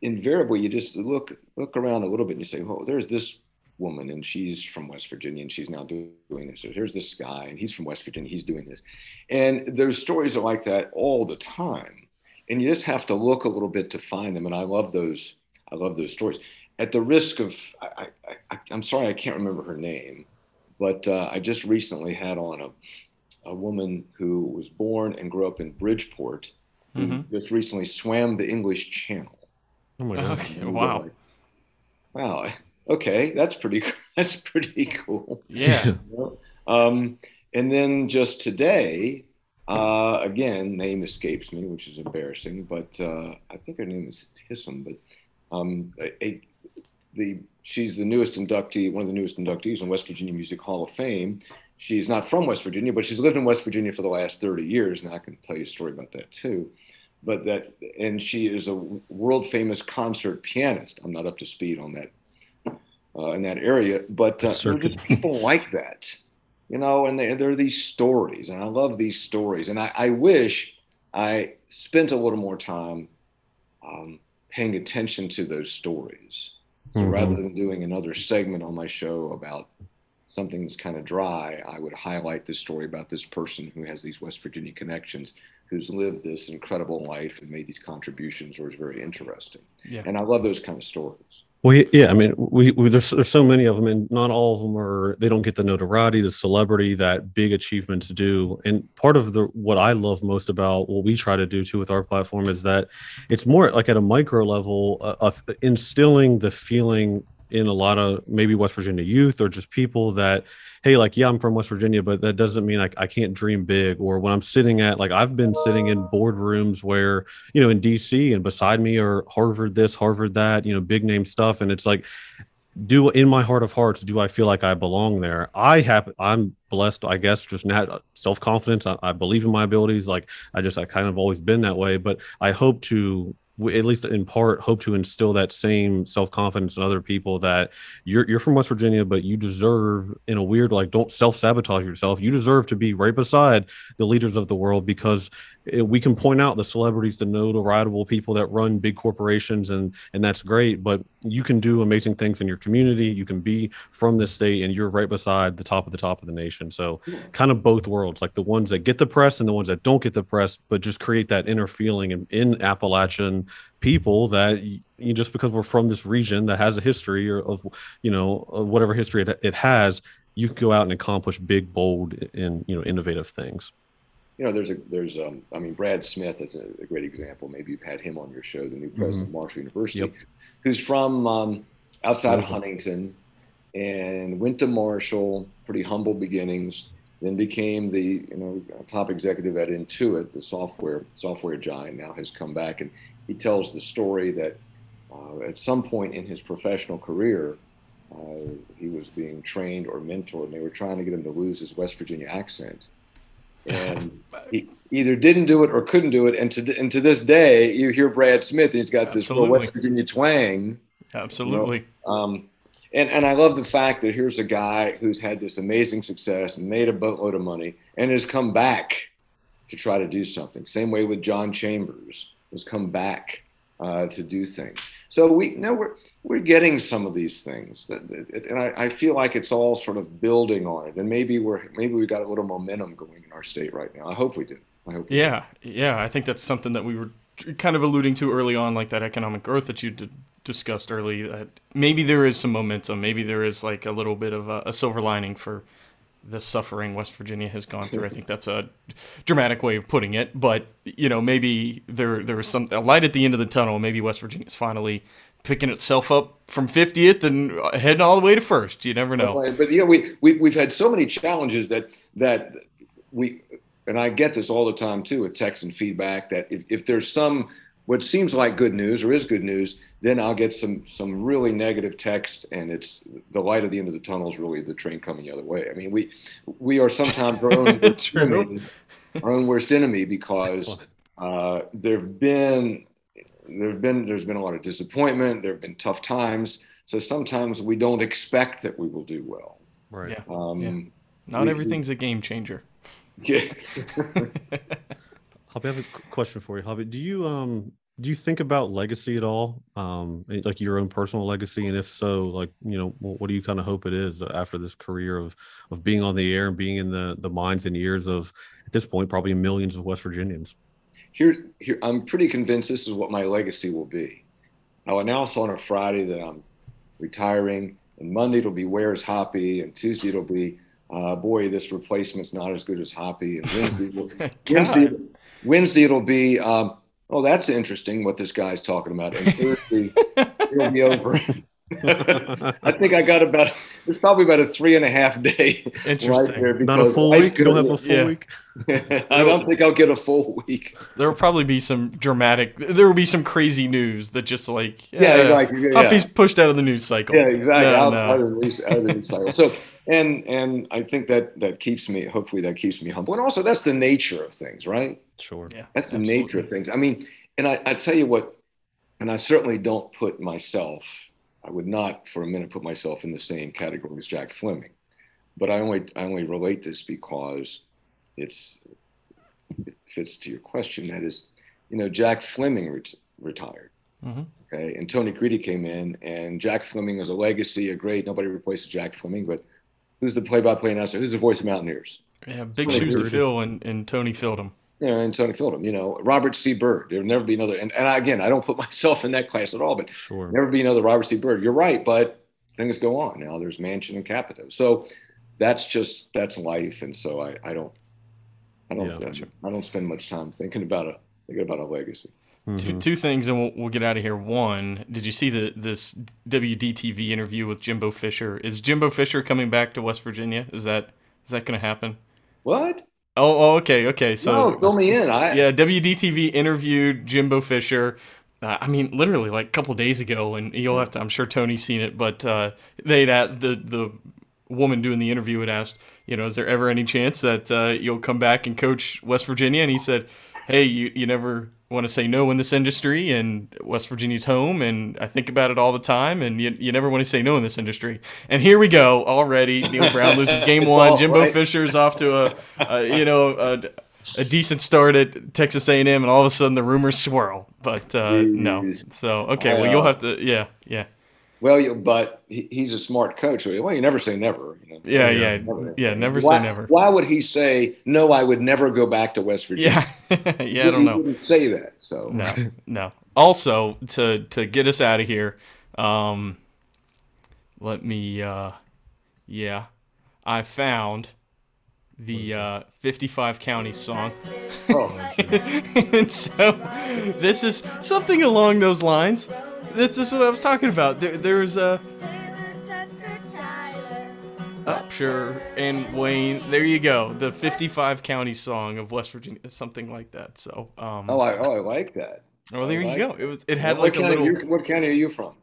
invariably you just look look around a little bit and you say, "Oh, there's this woman and she's from West Virginia and she's now doing this. So here's this guy and he's from West Virginia, he's doing this." And there's stories are like that all the time, and you just have to look a little bit to find them. And I love those. I love those stories at the risk of, I, I, am sorry, I can't remember her name, but uh, I just recently had on a, a woman who was born and grew up in Bridgeport, who mm-hmm. just recently swam the English Channel. Oh my God! Okay, wow! Like, wow. Okay, that's pretty. [LAUGHS] That's pretty cool. Yeah. [LAUGHS] um, and then just today, uh, again, name escapes me, which is embarrassing, but uh, I think her name is Tissom. But um, a, the she's the newest inductee, one of the newest inductees in West Virginia Music Hall of Fame. She's not from West Virginia, but she's lived in West Virginia for the last 30 years, and I can tell you a story about that too. But that, and she is a world famous concert pianist. I'm not up to speed on that uh, in that area, but uh, there are just people like that, you know. And there, there are these stories, and I love these stories. And I, I wish I spent a little more time um, paying attention to those stories so mm-hmm. rather than doing another segment on my show about something that's kind of dry, I would highlight this story about this person who has these West Virginia connections, who's lived this incredible life and made these contributions, or is very interesting. Yeah. And I love those kind of stories. Well, yeah, I mean, we, we there's, there's so many of them, and not all of them are. They don't get the notoriety, the celebrity that big achievements do. And part of the what I love most about what we try to do too with our platform is that it's more like at a micro level uh, of instilling the feeling in a lot of maybe West Virginia youth or just people that, hey, like, yeah, I'm from West Virginia, but that doesn't mean like I can't dream big. Or when I'm sitting at, like, I've been sitting in oh. boardrooms where, you know, in DC and beside me are Harvard this, Harvard that, you know, big name stuff. And it's like, do in my heart of hearts do i feel like i belong there? I have i'm blessed i guess just not self-confidence. I, I, believe in my abilities. Like i just i kind of always been that way. But i hope to at least in part hope to instill that same self-confidence in other people that you're you're from West Virginia but you deserve in a weird like don't self-sabotage yourself. You deserve to be right beside the leaders of the world because eh, we can point out the celebrities the notable people that run big corporations and and that's great but you can do amazing things in your community. You can be from this state and you're right beside the top of the top of the nation. So kind of both worlds like the ones that get the press and the ones that don't get the press but just create that inner feeling in, in appalachian people that you just because we're from this region that has a history or of you know of whatever history it, it has you can go out and accomplish big bold and you know innovative things you know, there's a there's um, I mean, Brad Smith is a, great example. Maybe you've had him on your show, the new president mm-hmm. of Marshall University, yep. who's from um, outside of Huntington, and went to Marshall, pretty humble beginnings. Then became the you know top executive at Intuit, the software software giant. Now has come back, and he tells the story that uh, at some point in his professional career, uh, he was being trained or mentored, and they were trying to get him to lose his West Virginia accent and he either didn't do it or couldn't do it. And to and to this day, you hear Brad Smith, and he's got this little West Virginia twang. Absolutely. You know? um, and and I love the fact that here's a guy who's had this amazing success, made a boatload of money, and has come back to try to do something. Same way with John Chambers, has come back uh, to do things. So we know we're we're getting some of these things, that, and I, I, feel like it's all sort of building on it. And maybe we're maybe we got a little momentum going in our state right now. I hope we do. I hope. yeah, yeah. I think that's something that we were kind of alluding to early on, like that economic growth that you discussed early. That maybe there is some momentum. Maybe there is like a little bit of a, a silver lining for the suffering West Virginia has gone through. I think that's a dramatic way of putting it, but you know, maybe there there was some a light at the end of the tunnel. Maybe West Virginia's finally picking itself up from 50th and heading all the way to first. You never know. But you know, we, we we've had so many challenges that that we and I get this all the time too with text and feedback that if, if there's some what seems like good news or is good news, then I'll get some some really negative text, and it's the light at the end of the tunnel is really the train coming the other way. I mean, we we are sometimes our own [LAUGHS] worst enemy, our own worst enemy because uh, there've been there've been there's been a lot of disappointment. There have been tough times, so sometimes we don't expect that we will do well. Right. Yeah. Um, yeah. Not we, everything's a game changer. Yeah. [LAUGHS] [LAUGHS] Hoppy, I have a question for you, Hoppy. Do you um do you think about legacy at all? Um like your own personal legacy? And if so like you know what do you kind of hope it is after this career of of being on the air and being in the the minds and ears of at this point probably millions of west virginians? Here here i'm pretty convinced this is what my legacy will be. I'll announce on a friday that i'm retiring and monday it'll be where's hoppy and tuesday it'll be uh, boy this replacement's not as good as hoppy and wednesday, [LAUGHS] wednesday, wednesday it'll be um, oh, that's interesting what this guy's talking about. And [LAUGHS] Thursday, it'll be over. [LAUGHS] I think I got about it's probably about a three and a half day Interesting. right there. Not a full week. You don't have a full yeah. week. [LAUGHS] I don't think I'll get a full week. There will probably be some dramatic. There will be some crazy news that just like yeah, yeah like yeah. Hoppy's pushed out of the news cycle. Yeah, exactly. No, out, no. out, of news, out of the news cycle. So and and I think that that keeps me. Hopefully, that keeps me humble. And also, that's the nature of things, right? Sure. Yeah. That's the nature of things. I mean, and I, I tell you what, and I certainly don't put myself, I would not for a minute put myself in the same category as Jack Fleming. But I only I only relate this because it's it fits to your question. That is, you know, Jack Fleming ret- retired. Mm-hmm. Okay, and Tony Caridi came in, and Jack Fleming was a legacy, a great. Nobody replaces Jack Fleming, but who's the play-by-play announcer? Who's the voice of Mountaineers? Yeah, big shoes to fill, and, and Tony filled them you know, and Tony Fieldham, you know, Robert C. Byrd. There'll never be another. And, and again, I don't put [LAUGHS] myself in that class at all, but sure. never be another Robert C. Byrd. You're right, but things go on. Now there's Manchin and Capito. So that's just that's life. And so I, I don't I don't yeah, uh, I don't spend much time thinking about a thinking about a legacy. Two, two things, and we'll, we'll get out of here. One, did you see the this WDTV interview with Jimbo Fisher? Is Jimbo Fisher coming back to West Virginia? Is that is that going to happen? What? Oh, oh, okay, okay. So no, fill me in. I, yeah, WDTV interviewed Jimbo Fisher. Uh, I mean, literally like a couple days ago, and you'll have to. I'm sure Tony's seen it, but uh, they'd asked the the woman doing the interview had asked, you know, is there ever any chance that uh, you'll come back and coach West Virginia? And he said, hey, you you never want to say no in this industry, and West Virginia's home, and I think about it all the time, and you, you never want to say no in this industry. And here we go already. Neal Brown loses game [LAUGHS] one. Jimbo right. Fisher's off to a, a you know a, a, decent start at Texas A&M, and all of a sudden the rumors swirl. But uh, no, so okay, well you'll have to yeah yeah. Well, but he's a smart coach. Well, you never say never. You know? Yeah, yeah, never, yeah. Never why, say never. Why would he say no? I would never go back to West Virginia. Yeah, [LAUGHS] yeah. I don't know. He wouldn't say that. So no, [LAUGHS] no. Also, to to get us out of here, um, let me. Uh, yeah, I found the uh, 55 county song. Oh, [LAUGHS] and so this is something along those lines. That's just what I was talking about. There, there's a. sure and Wayne. There you go. The 55 county song of West Virginia, something like that. So. Um, oh, I oh I like that. Well, there like you go. It was. It had what like a little. What county are you from?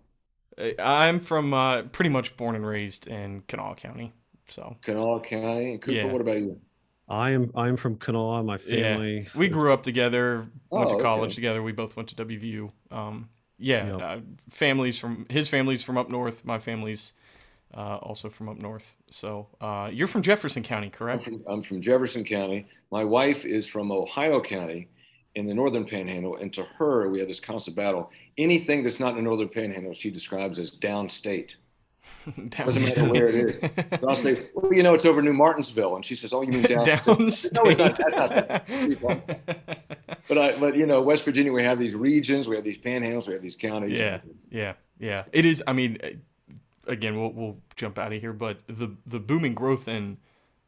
I'm from uh, pretty much born and raised in Kanawha County. So. Kanawha County. And Cooper, yeah. what about you? I am I'm from Kanawha. My family. Yeah. We grew up together. Went oh, to college okay. together. We both went to WVU. Um, yeah, yep. uh, families from his family's from up north. My family's uh, also from up north. So uh, you're from Jefferson County, correct? I'm from, I'm from, Jefferson County. My wife is from Ohio County in the northern panhandle. And to her, we have this constant battle. Anything that's not in the northern panhandle, she describes as downstate. Doesn't matter where it is. So I'll say, well, you know, it's over New Martinsville. And she says, oh, you mean downstate? [LAUGHS] downstate. No, it's not, that's not that. but, I, but, you know, West Virginia, we have these regions, we have these panhandles, we have these counties. Yeah, yeah, yeah. It is, I mean, again, we'll, we'll jump out of here, but the, the booming growth in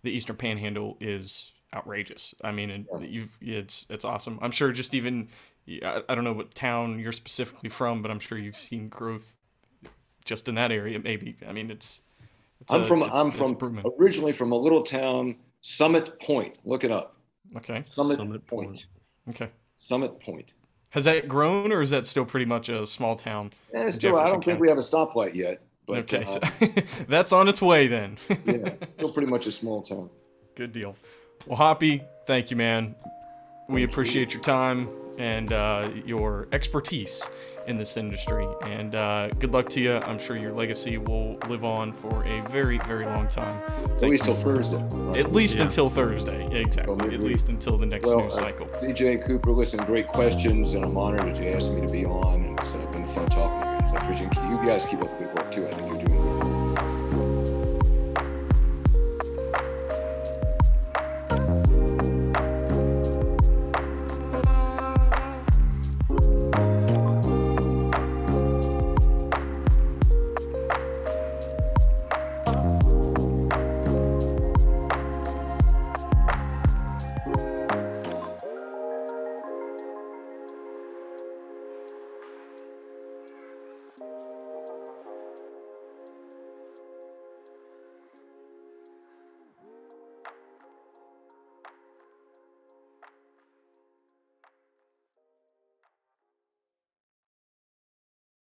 the Eastern Panhandle is outrageous. I mean, and yeah. you've it's it's awesome. I'm sure just even I, I don't know what town you're specifically from, but I'm sure you've seen growth just in that area. Maybe I mean it's. it's I'm a, from it's, I'm from originally from a little town, Summit Point. Look it up. Okay. Summit, Summit Point. Point. Okay. Summit Point. Has that grown, or is that still pretty much a small town? Yeah, still. I don't County? think we have a stoplight yet. But, okay, uh, so [LAUGHS] that's on its way then. [LAUGHS] yeah, still pretty much a small town. Good deal. Well, Hoppy, thank you, man. We appreciate your time and uh, your expertise in this industry. And uh, good luck to you. I'm sure your legacy will live on for a very, very long time. Thank At least till Thursday. Right? At least yeah. until Thursday. Exactly. Well, At least until the next well, news uh, cycle. DJ Cooper, listen, great questions, and I'm honored that you asked me to be on. And it's uh, been fun talking to you guys. I appreciate you guys keep up the good work too. I think you're